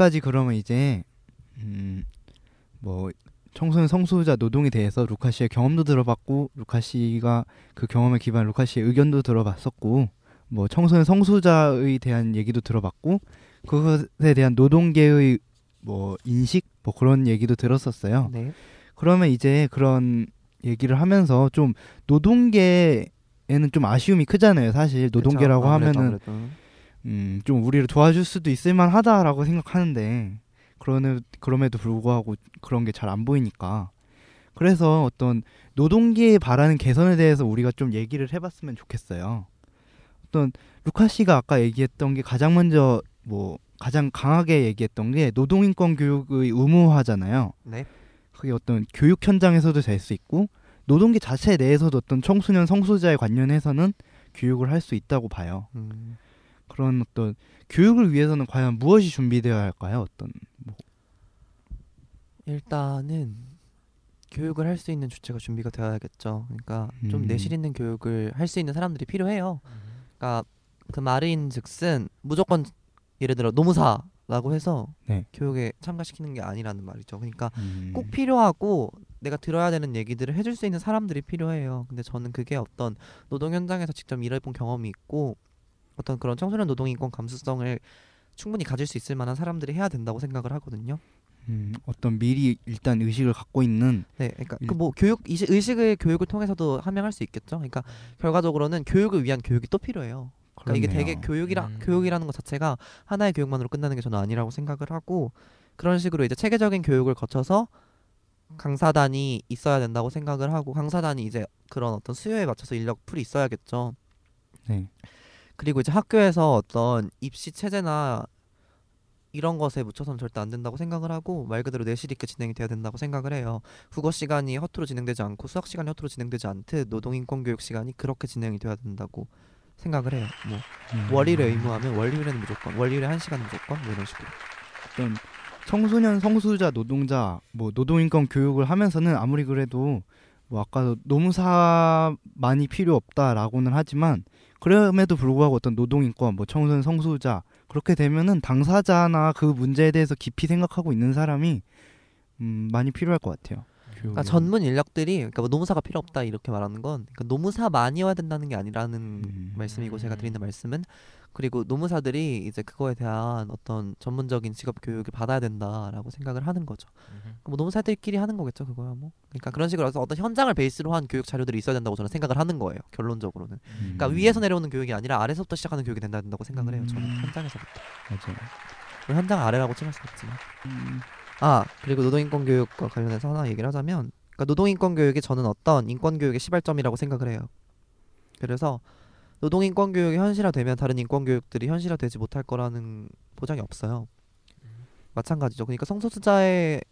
이제까지 그러면 이제 음, 뭐 청소년 성소수자 노동에 대해서 루카 씨의 경험도 들어봤고 루카 씨가 그 경험에 기반 루카 씨의 의견도 들어봤었고 뭐 청소년 성소수자에 대한 얘기도 들어봤고 그것에 대한 노동계의 뭐 인식 뭐 그런 얘기도 들었었어요. 네. 그러면 이제 그런 얘기를 하면서 좀 노동계에는 좀 아쉬움이 크잖아요. 사실 노동계라고 그쵸, 아무래도, 하면은 아무래도. 음, 좀 우리를 도와줄 수도 있을 만하다라고 생각하는데 그러는 그럼에도 불구하고 그런 게 잘 안 보이니까 그래서 어떤 노동계에 바라는 개선에 대해서 우리가 좀 얘기를 해봤으면 좋겠어요. 어떤 루카 씨가 아까 얘기했던 게 가장 먼저 뭐 가장 강하게 얘기했던 게 노동인권 교육의 의무화잖아요. 네. 그게 어떤 교육 현장에서도 될 수 있고 노동계 자체 내에서도 어떤 청소년 성소자에 관련해서는 교육을 할 수 있다고 봐요. 음. 그런 어떤 교육을 위해서는 과연 무엇이 준비되어야 할까요? 어떤 뭐 일단은 교육을 할 수 있는 주체가 준비가 되어야겠죠. 그러니까 좀 음. 내실 있는 교육을 할 수 있는 사람들이 필요해요. 그러니까 그 말인즉슨 무조건 예를 들어 노무사라고 해서 네. 교육에 참가시키는 게 아니라는 말이죠. 그러니까 음, 꼭 필요하고 내가 들어야 되는 얘기들을 해줄 수 있는 사람들이 필요해요. 근데 저는 그게 어떤 노동 현장에서 직접 일해본 경험이 있고 어떤 그런 청소년 노동 인권 감수성을 충분히 가질 수 있을 만한 사람들이 해야 된다고 생각을 하거든요. 음, 어떤 미리 일단 의식을 갖고 있는 네, 그러니까 일- 그뭐 교육 의식, 의식을 교육을 통해서도 함양할 수 있겠죠. 그러니까 결과적으로는 교육을 위한 교육이 또 필요해요. 그러니까 이게 되게. 교육이라 음. 교육이라는 것 자체가 하나의 교육만으로 끝나는 게 저는 아니라고 생각을 하고 그런 식으로 이제 체계적인 교육을 거쳐서 강사단이 있어야 된다고 생각을 하고 강사단이 이제 그런 어떤 수요에 맞춰서 인력 풀이 있어야겠죠. 네. 그리고 이제 학교에서 어떤 입시 체제나 이런 것에 묻혀서는 절대 안 된다고 생각을 하고 말 그대로 내실 있게 진행이 돼야 된다고 생각을 해요. 국어 시간이 허투루 진행되지 않고 수학 시간이 허투루 진행되지 않듯 노동 인권 교육 시간이 그렇게 진행이 돼야 된다고 생각을 해요. 뭐 음, 월요일에 의무하면 월요일에는 무조건 월요일에 한 시간 무조건 뭐 이런 식으로. 어떤 청소년 성소수자 노동자 뭐 노동인권 교육을 하면서는 아무리 그래도 뭐 아까 노무사만이 필요 없다라고는 하지만 그럼에도 불구하고 어떤 노동인권 뭐 청소년 성소수자 그렇게 되면은 당사자나 그 문제에 대해서 깊이 생각하고 있는 사람이 음, 많이 필요할 것 같아요. 그러니까 전문 인력들이 그러니까 뭐 노무사가 필요 없다 이렇게 말하는 건 그러니까 노무사만이 와야 된다는 게 아니라는 음. 말씀이고 제가 음. 드리는 말씀은 그리고 노무사들이 이제 그거에 대한 어떤 전문적인 직업 교육을 받아야 된다라고 생각을 하는 거죠. 뭐 노무사들끼리 하는 거겠죠 그거야 뭐. 그러니까 그런 식으로 해서 어떤 현장을 베이스로 한 교육 자료들이 있어야 된다고 저는 생각을 하는 거예요. 결론적으로는. 그러니까 음. 위에서 내려오는 교육이 아니라 아래서부터 시작하는 교육이 된다 된다고 생각을 해요. 저는 음. 현장에서부터. 맞아요. 현장 아래라고 칭할 수 없지만. 음, 아 그리고 노동인권 교육과 관련해서 하나 얘기를 하자면 그러니까 노동인권 교육이 저는 어떤 인권 교육의 시발점이라고 생각을 해요. 그래서 노동 인권 교육이 현실화되면 다른 인권 교육들이 현실화되지 못할 거라는 보장이 없어요. 마찬가지죠. 그러니까 성소수자의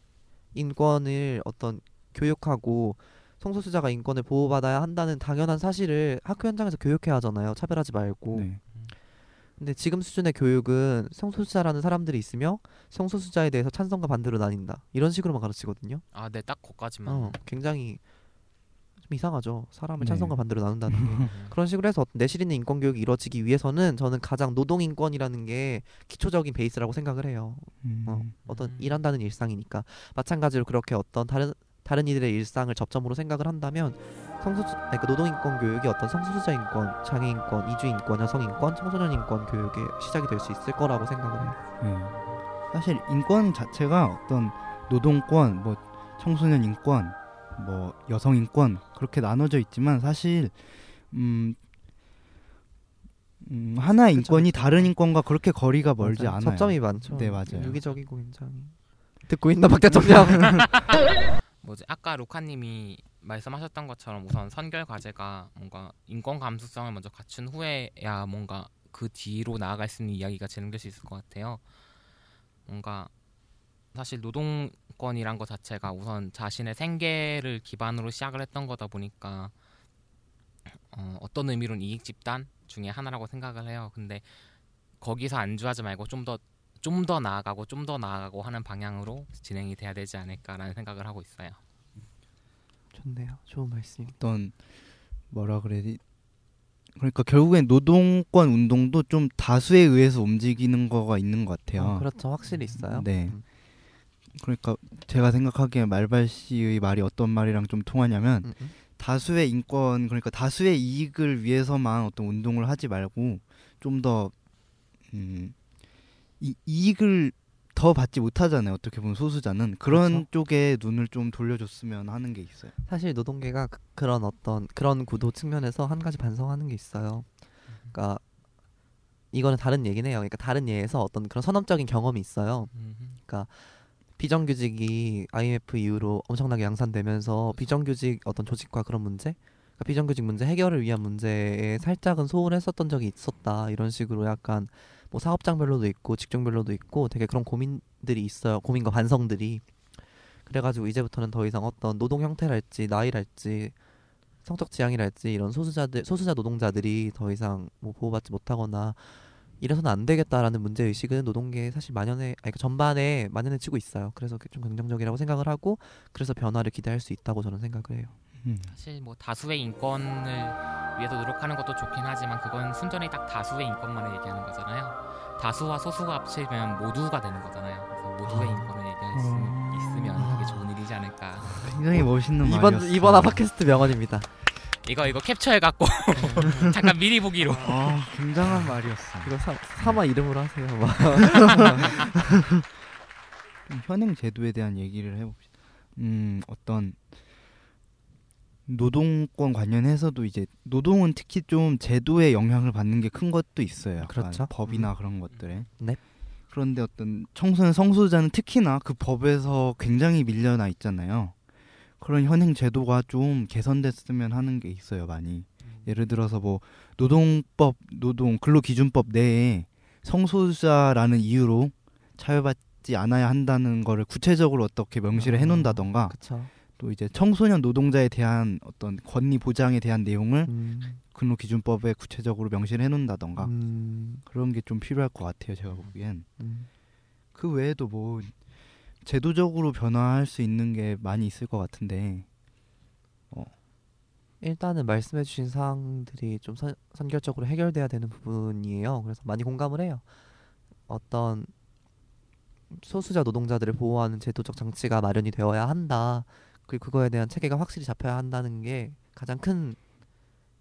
인권을 어떤 교육하고 성소수자가 인권을 보호받아야 한다는 당연한 사실을 학교 현장에서 교육해야 하잖아요. 차별하지 말고. 네. 근데 지금 수준의 교육은 성소수자라는 사람들이 있으며 성소수자에 대해서 찬성과 반대로 나뉜다. 이런 식으로만 가르치거든요. 아, 네, 딱 거기까지만. 어, 굉장히 좀 이상하죠. 사람을 네. 찬성과 반대로 나눈다는 게. 음. 그런 식으로 해서 내실 있는 인권 교육이 이루어지기 위해서는 저는 가장 노동 인권이라는 게 기초적인 베이스라고 생각을 해요. 음, 어, 어떤 음. 일한다는 일상이니까 마찬가지로 그렇게 어떤 다른 다른 이들의 일상을 접점으로 생각을 한다면 성소수 그러니까 노동 인권 교육이 어떤 성소수자 인권, 장애 인권, 이주 인권, 여성 인권, 청소년 인권 교육의 시작이 될 수 있을 거라고 생각을 해요. 네. 사실 인권 자체가 어떤 노동권, 뭐 청소년 인권, 뭐 여성 인권 그렇게 나눠져 있지만 사실 음, 음 하나의 그쵸, 인권이. 다른 인권과 그렇게 거리가 멀지 맞아요. 않아요. 접점이 많죠. 네, 맞아요. 유기적이고 굉장히 듣고 있나 박 대통령. 뭐지? 아까 루카님이 말씀하셨던 것처럼 우선 선결 과제가 뭔가 인권 감수성을 먼저 갖춘 후에야 뭔가 그 뒤로 나아갈 수 있는 이야기가 진행될 수 있을 것 같아요. 뭔가 사실 노동권이란 것 자체가 우선 자신의 생계를 기반으로 시작을 했던 거다 보니까 어, 어떤 의미로는 이익 집단 중에 하나라고 생각을 해요. 근데 거기서 안주하지 말고 좀 더 좀 더 나아가고 좀 더 나아가고 하는 방향으로 진행이 돼야 되지 않을까라는 생각을 하고 있어요. 좋네요. 좋은 말씀입니다. 어떤 뭐라 그래야지 그러니까 결국엔 노동권 운동도 좀 다수에 의해서 움직이는 거가 있는 것 같아요. 어, 그렇죠. 확실히 있어요. 네. 음. 그러니까 제가 생각하기에 말발 씨의 말이 어떤 말이랑 좀 통하냐면 음, 음. 다수의 인권 그러니까 다수의 이익을 위해서만 어떤 운동을 하지 말고 좀더 음, 이, 이익을 더 받지 못하잖아요. 어떻게 보면 소수자는 그런 그렇죠. 쪽에 눈을 좀 돌려줬으면 하는 게 있어요. 사실 노동계가 그, 그런 어떤 그런 구도 측면에서 한 가지 반성하는 게 있어요. 그러니까 이거는 다른 얘기네요. 그러니까 다른 예에서 어떤 그런 선언적인 경험이 있어요. 음. 비정규직이 IMF 이후로 엄청나게 양산되면서 비정규직 어떤 조직과 그런 문제, 그러니까 비정규직 문제 해결을 위한 문제에 살짝은 소홀했었던 적이 있었다. 이런 식으로 약간 뭐 사업장별로도 있고 직종별로도 있고 되게 그런 고민들이 있어요. 고민과 반성들이. 그래가지고 이제부터는 더 이상 어떤 노동 형태랄지 나이랄지 성적 지향이랄지 이런 소수자들 소수자 노동자들이 더 이상 뭐 보호받지 못하거나 이래서는 안 되겠다라는 문제 의식은 노동계에 사실 만연해 아니 그러니까 전반에 만연해지고 있어요. 그래서 좀 긍정적이라고 생각을 하고 그래서 변화를 기대할 수 있다고 저는 생각을 해요. 음. 사실 뭐 다수의 인권을 위해서 노력하는 것도 좋긴 하지만 그건 순전히 딱 다수의 인권만을 얘기하는 거잖아요. 다수와 소수가 합치면 모두가 되는 거잖아요. 그래서 모두의 아. 인권을 얘기할 수 어. 있으면 그게 좋은 일이지 않을까. 굉장히 멋있는 이번 말이었어요. 이번 아팟캐스트 명언입니다. 이거 이거 캡처해 갖고 잠깐 미리 보기로. 아, 굉장한 말이었어. 이거 사, 사마 이름으로 하세요. 막. 좀 현행 제도에 대한 얘기를 해봅시다. 음, 어떤 노동권 관련해서도 이제 노동은 특히 좀 제도의 영향을 받는 게 큰 것도 있어요. 그렇죠. 법이나 그런 것들에. 네. 그런데 어떤 청소년 성소수자는 특히나 그 법에서 굉장히 밀려나 있잖아요. 그런 현행 제도가 좀 개선됐으면 하는 게 있어요, 많이. 예를 들어서 뭐 노동법, 노동 근로기준법 내에 성소수자라는 이유로 차별받지 않아야 한다는 거를 구체적으로 어떻게 명시를 아, 해놓는다던가 그쵸. 또 이제 청소년 노동자에 대한 어떤 권리 보장에 대한 내용을 음, 근로기준법에 구체적으로 명시를 해놓는다던가 음, 그런 게 좀 필요할 것 같아요 제가 보기엔 음. 그 외에도 뭐 제도적으로 변화할 수 있는 게 많이 있을 것 같은데 일단은 말씀해주신 사항들이 좀 선, 선결적으로 해결돼야 되는 부분이에요. 그래서 많이 공감을 해요. 어떤 소수자 노동자들을 보호하는 제도적 장치가 마련이 되어야 한다. 그리고 그거에 대한 체계가 확실히 잡혀야 한다는 게 가장 큰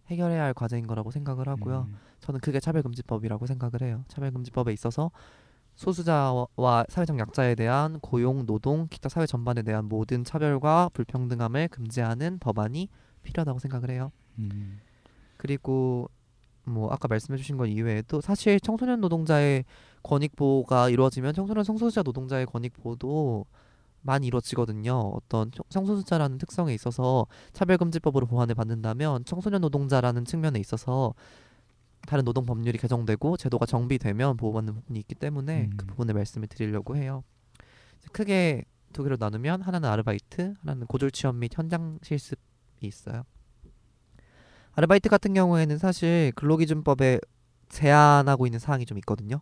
해결해야 할 과제인 거라고 생각을 하고요. 음, 저는 그게 차별금지법이라고 생각을 해요. 차별금지법에 있어서 소수자와 사회적 약자에 대한 고용, 노동, 기타 사회 전반에 대한 모든 차별과 불평등함을 금지하는 법안이 필요하다고 생각을 해요. 음, 그리고 뭐 아까 말씀해주신 것 이외에도 사실 청소년 노동자의 권익 보호가 이루어지면 청소년 성소수자 노동자의 권익 보호도 많이 이루어지거든요. 어떤 청- 성소수자라는 특성에 있어서 차별금지법으로 보완을 받는다면 청소년 노동자라는 측면에 있어서 다른 노동 법률이 개정되고 제도가 정비되면 보호받는 부분이 있기 때문에 그 음. 부분을 말씀을 드리려고 해요. 크게 두 개로 나누면 하나는 아르바이트, 하나는 고졸 취업 및 현장 실습이 있어요. 아르바이트 같은 경우에는 사실 근로기준법에 제한하고 있는 사항이 좀 있거든요.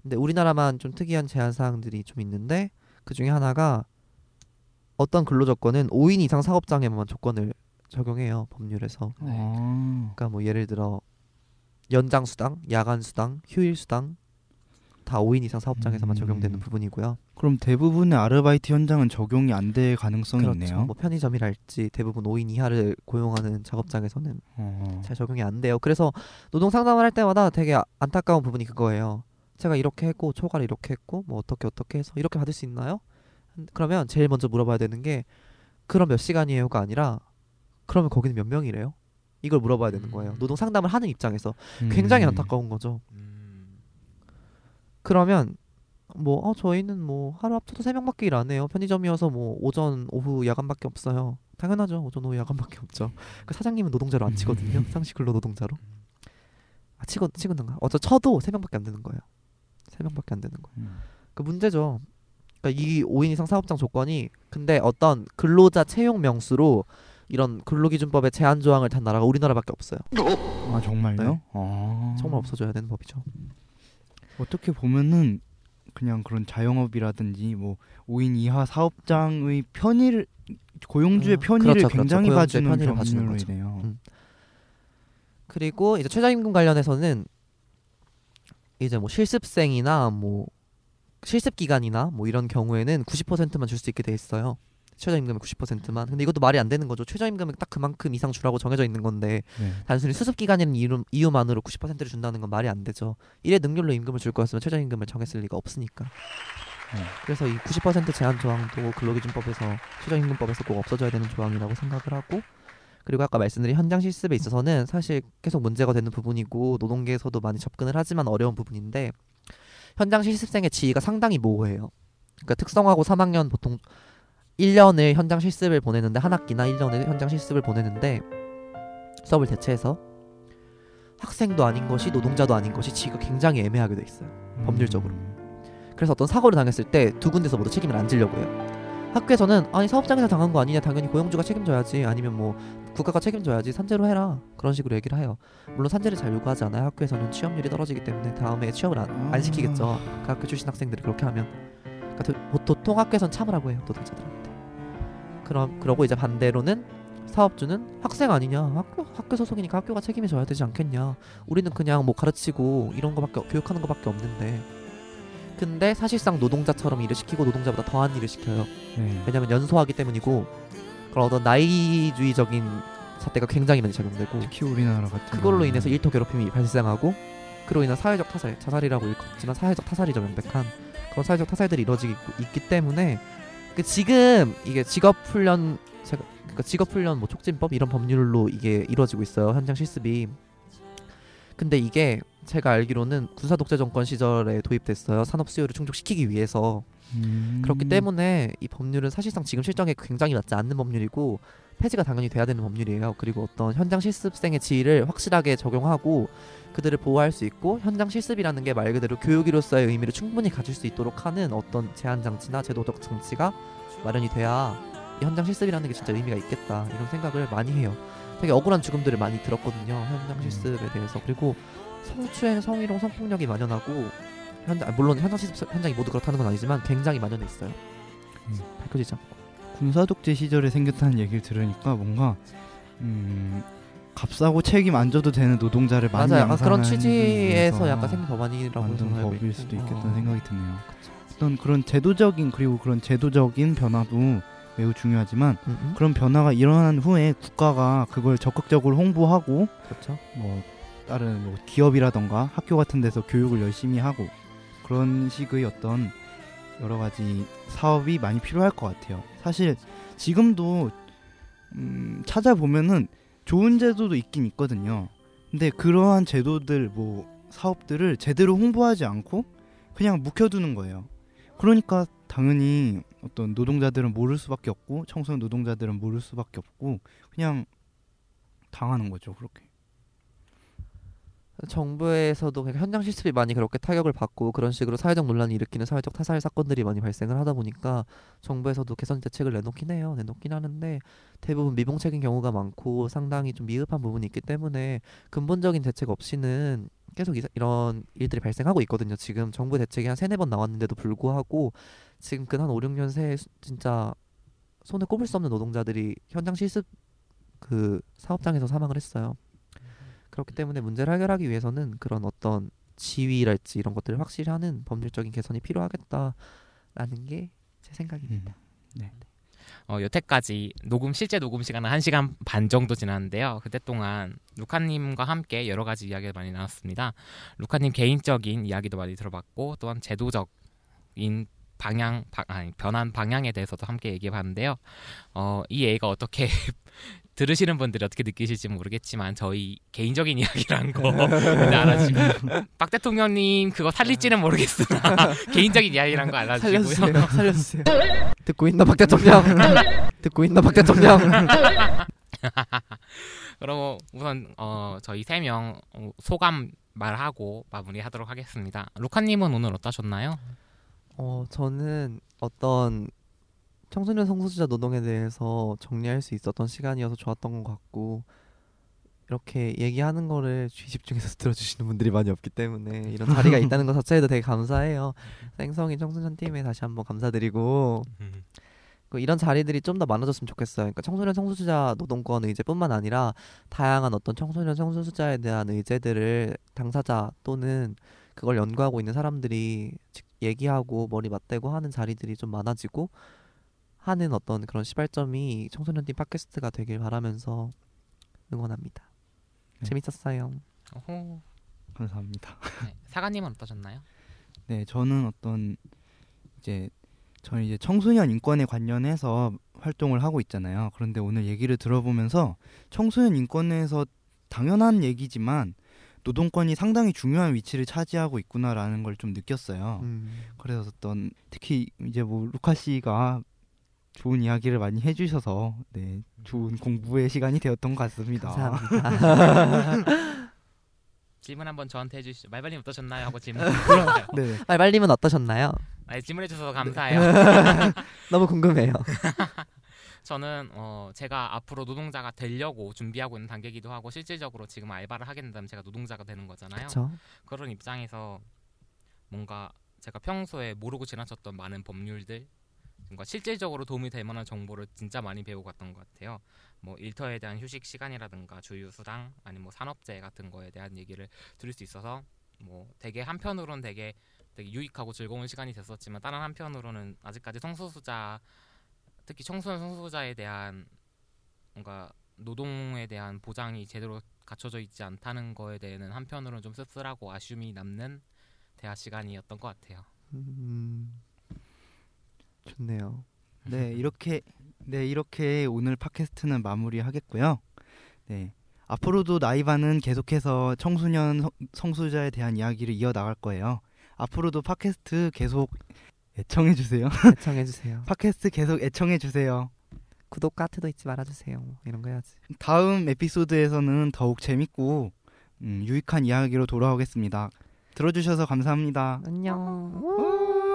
근데 우리나라만 좀 특이한 제한 사항들이 좀 있는데 그 중에 하나가 어떤 근로 조건은 5인 이상 사업장에만 조건을 적용해요 법률에서. 네. 아, 그러니까 뭐 예를 들어 연장 수당, 야간 수당, 휴일 수당 다 5인 이상 사업장에서만 음. 적용되는 부분이고요. 그럼 대부분의 아르바이트 현장은 적용이 안 될 가능성이 그렇죠. 있네요. 뭐 편의점이랄지 대부분 5인 이하를 고용하는 작업장에서는 어. 잘 적용이 안 돼요. 그래서 노동 상담을 할 때마다 되게 아- 안타까운 부분이 그거예요. 제가 이렇게 했고 초과를 이렇게 했고 뭐 어떻게 어떻게 해서 이렇게 받을 수 있나요? 음, 그러면 제일 먼저 물어봐야 되는 게 그럼 몇 시간이에요가 아니라 그러면 거기는 몇 명이래요? 이걸 물어봐야 되는 거예요. 음. 노동 상담을 하는 입장에서 굉장히 음. 안타까운 거죠. 음. 그러면 뭐 어, 저희는 뭐 하루 합쳐도 세 명밖에 일 안 해요. 편의점이어서 뭐 오전 오후 야간밖에 없어요. 당연하죠. 오전 오후 야간밖에 없죠. 그 사장님은 노동자로 안 치거든요. 상시 근로 노동자로. 아 치거 치거든가. 어저 쳐도 세 명밖에 안 되는 거예요. 세 명밖에 안 되는 거예요. 음. 그 문제죠. 그러니까 이 5인 이상 사업장 조건이 근데 어떤 근로자 채용 명수로 이런 근로기준법의 제한 조항을 단 나라가 우리나라밖에 없어요. 아 정말요? 네. 아. 정말 없어져야 되는 법이죠. 어떻게 보면은 그냥 그런 자영업이라든지 뭐 5인 이하 사업장의 편의를 고용주의 어, 편의를 그렇죠, 그렇죠. 굉장히 고용주의 봐주는 편의를 봐주는 거죠. 법률이네요. 음. 그리고 이제 최저임금 관련해서는 이제 뭐 실습생이나 뭐 실습 기간이나 뭐 이런 경우에는 90%만 줄 수 있게 돼 있어요. 최저임금의 90%만. 근데 이것도 말이 안 되는 거죠. 최저임금은 딱 그만큼 이상 주라고 정해져 있는 건데 네. 단순히 수습 기간이라는 이유, 이유만으로 90%를 준다는 건 말이 안 되죠. 일의 능률로 임금을 줄 거였으면 최저임금을 정했을 리가 없으니까. 네. 그래서 이 90% 제한 조항도 근로기준법에서 최저임금법에서 꼭 없어져야 되는 조항이라고 생각을 하고 그리고 아까 말씀드린 현장 실습에 있어서는 사실 계속 문제가 되는 부분이고 노동계에서도 많이 접근을 하지만 어려운 부분인데 현장 실습생의 지위가 상당히 모호해요. 그러니까 특성화고 3학년 보통 1년을 현장 실습을 보내는데 한 학기나 1년을 현장 실습을 보내는데 수업을 대체해서 학생도 아닌 것이 노동자도 아닌 것이 지위가 굉장히 애매하게 돼 있어요. 법률적으로. 음. 그래서 어떤 사고를 당했을 때 두 군데서 모두 책임을 안 지려고 해요. 학교에서는 아니 사업장에서 당한 거 아니냐 당연히 고용주가 책임져야지 아니면 뭐 국가가 책임져야지 산재로 해라 그런 식으로 얘기를 해요. 물론 산재를 잘 요구하지 않아요. 학교에서는 취업률이 떨어지기 때문에 다음에 취업을 안, 안 아. 시키겠죠. 그 학교 출신 학생들이 그렇게 하면 그러니까 보- 보통 학교에선 참으라고 해요 노동자들한테. 그럼 그러고 이제 반대로는 사업주는 학생 아니냐? 학교 학교 소속이니까 학교가 책임을 져야 되지 않겠냐? 우리는 그냥 뭐 가르치고 이런 거밖에 교육하는 거밖에 없는데. 근데 사실상 노동자처럼 일을 시키고 노동자보다 더한 일을 시켜요. 네. 왜냐면 연소하기 때문이고 그런 어떤 나이주의적인 잣대가 굉장히 많이 작용되고 특히 우리나라 같은 그걸로 경우는. 인해서 일터 괴롭힘이 발생하고 그로 인한 사회적 타살 자살이라고 일컫지만 사회적 타살이죠 명백한. 그런 사회적 타살들이 이루어지고 있기 때문에 그 지금 이게 직업 훈련 제가 그러니까 직업 훈련 뭐 촉진법 이런 법률로 이게 이루어지고 있어요 현장 실습이. 근데 이게 제가 알기로는 군사 독재 정권 시절에 도입됐어요. 산업 수요를 충족시키기 위해서. 음. 그렇기 때문에 이 법률은 사실상 지금 실정에 굉장히 맞지 않는 법률이고 폐지가 당연히 돼야 되는 법률이에요. 그리고 어떤 현장 실습생의 지위를 확실하게 적용하고 그들을 보호할 수 있고 현장 실습이라는 게 말 그대로 교육이로서의 의미를 충분히 가질 수 있도록 하는 어떤 제한 장치나 제도적 장치가 마련이 돼야 이 현장 실습이라는 게 진짜 의미가 있겠다 이런 생각을 많이 해요. 되게 억울한 죽음들을 많이 들었거든요. 현장 실습에 대해서 그리고 성추행, 성희롱, 성폭력이 만연하고 현장 아, 물론 현장 실습 현장이 모두 그렇다는 건 아니지만 굉장히 만연해 있어요. 음. 밝혀지지 않고. 군사 독재 시절에 생겼다는 얘기를 들으니까 뭔가 음, 값싸고 책임 안 져도 되는 노동자를 많이 맞아요. 약간 그런 취지에서 약간 생긴 법안이라고 만든 법일. 수도 있겠다는 어. 생각이 드네요. 어떤 그런 제도적인 그리고 그런 제도적인 변화도 매우 중요하지만 음, 음. 그런 변화가 일어난 후에 국가가 그걸 적극적으로 홍보하고 그렇죠. 뭐 다른 뭐 기업이라던가 학교 같은 데서 교육을 열심히 하고 그런 식의 어떤 여러 가지 사업이 많이 필요할 것 같아요. 사실 지금도 음, 찾아보면은 좋은 제도도 있긴 있거든요. 근데 그러한 제도들 뭐 사업들을 제대로 홍보하지 않고 그냥 묵혀두는 거예요. 그러니까 당연히 어떤 노동자들은 모를 수밖에 없고 청소년 노동자들은 모를 수밖에 없고 그냥 당하는 거죠 그렇게. 정부에서도 그러니까 현장 실습이 많이 그렇게 타격을 받고 그런 식으로 사회적 논란을 일으키는 사회적 타살 사건들이 많이 발생을 하다 보니까 정부에서도 개선 대책을 내놓긴 해요. 내놓긴 하는데 대부분 미봉책인 경우가 많고 상당히 좀 미흡한 부분이 있기 때문에 근본적인 대책 없이는 계속 이, 이런 일들이 발생하고 있거든요. 지금 정부 대책이 한 세네 번 나왔는데도 불구하고 지금 그한 5, 6년 새에 수- 진짜 손에 꼽을 수 없는 노동자들이 현장 실습 그 사업장에서 사망을 했어요. 그렇기 때문에 문제를 해결하기 위해서는 그런 어떤 지위랄지 이런 것들을 확실히 하는 법률적인 개선이 필요하겠다라는 게 제 생각입니다. 어, 여태까지 녹음 실제 녹음 시간은 1시간 반 정도 지났는데요. 그때 동안 루카님과 함께 여러 가지 이야기를 많이 나눴습니다. 루카님 개인적인 이야기도 많이 들어봤고 또한 제도적인 방향 방, 아니, 변한 방향에 대해서도 함께 얘기해 봤는데요. 어, 이 얘기가 어떻게 들으시는 분들이 어떻게 느끼실지 모르겠지만 저희 개인적인 이야기란 거 알아주시고 박 대통령님 그거 살릴지는 모르겠으나 개인적인 이야기란 거 알아주시고요. 살려주세요. 살려주세요. 듣고 있나 박 대통령. 듣고 있나 박 대통령. 그럼 우선 어, 저희 세 명 소감 말하고 마무리하도록 하겠습니다. 루카님은 오늘 어떠셨나요? 어 저는 어떤 청소년 성소수자 노동에 대해서 정리할 수 있었던 시간이어서 좋았던 것 같고 이렇게 얘기하는 거를 귀 집중해서 들어주시는 분들이 많이 없기 때문에 이런 자리가 있다는 것 자체에도 되게 감사해요. 생성이 청소년 팀에 다시 한번 감사드리고 그 이런 자리들이 좀 더 많아졌으면 좋겠어요. 그러니까 청소년 성소수자 노동권 의제뿐만 아니라 다양한 어떤 청소년 성소수자에 대한 의제들을 당사자 또는 그걸 연구하고 있는 사람들이 직- 얘기하고 머리 맞대고 하는 자리들이 좀 많아지고 하는 어떤 그런 시발점이 청소년팀 팟캐스트가 되길 바라면서 응원합니다. 네. 재밌었어요. 어호. 감사합니다. 네. 사관님은 어떠셨나요? 네, 저는 어떤 이제 저는 이제 청소년 인권에 관련해서 활동을 하고 있잖아요. 그런데 오늘 얘기를 들어보면서 청소년 인권에서 당연한 얘기지만 노동권이 상당히 중요한 위치를 차지하고 있구나라는 걸 좀 느꼈어요. 음. 그래서 어떤 특히 이제 뭐 루카 씨가 좋은 이야기를 많이 해주셔서 네 좋은 공부의 시간이 되었던 것 같습니다. 감사합니다. 질문 한번 저한테 해주시죠. 말발님 어떠셨나요? 하고 질문. 네, 말발님은 어떠셨나요? 아, 질문해 주셔서 감사해요. 너무 궁금해요. 저는 어 제가 앞으로 노동자가 되려고 준비하고 있는 단계이기도 하고 실질적으로 지금 알바를 하게 된다면 제가 노동자가 되는 거잖아요. 그렇죠. 그런 입장에서 뭔가 제가 평소에 모르고 지나쳤던 많은 법률들 뭔가 실질적으로 도움이 될 만한 정보를 진짜 많이 배우고 갔던 것 같아요. 뭐 일터에 대한 휴식 시간이라든가 주휴수당 아니면 뭐 산업재 같은 거에 대한 얘기를 들을 수 있어서 뭐 되게 한편으로는 되게 되게 유익하고 즐거운 시간이 됐었지만 다른 한편으로는 아직까지 성소수자 특히 청소년 성소수자에 대한 뭔가 노동에 대한 보장이 제대로 갖춰져 있지 않다는 거에 대해는 한편으로는 좀 씁쓸하고 아쉬움이 남는 대화 시간이었던 것 같아요. 음, 좋네요. 네 이렇게 네 이렇게 오늘 팟캐스트는 마무리하겠고요. 네 앞으로도 나이바는 계속해서 청소년 성- 성소수자에 대한 이야기를 이어 나갈 거예요. 앞으로도 팟캐스트 계속 애청해 주세요. 애청해 주세요. 팟캐스트 계속 애청해 주세요. 구독 하트도 잊지 말아 주세요. 이런 거 해야지. 다음 에피소드에서는 더욱 재밌고 음, 유익한 이야기로 돌아오겠습니다. 들어주셔서 감사합니다. 안녕.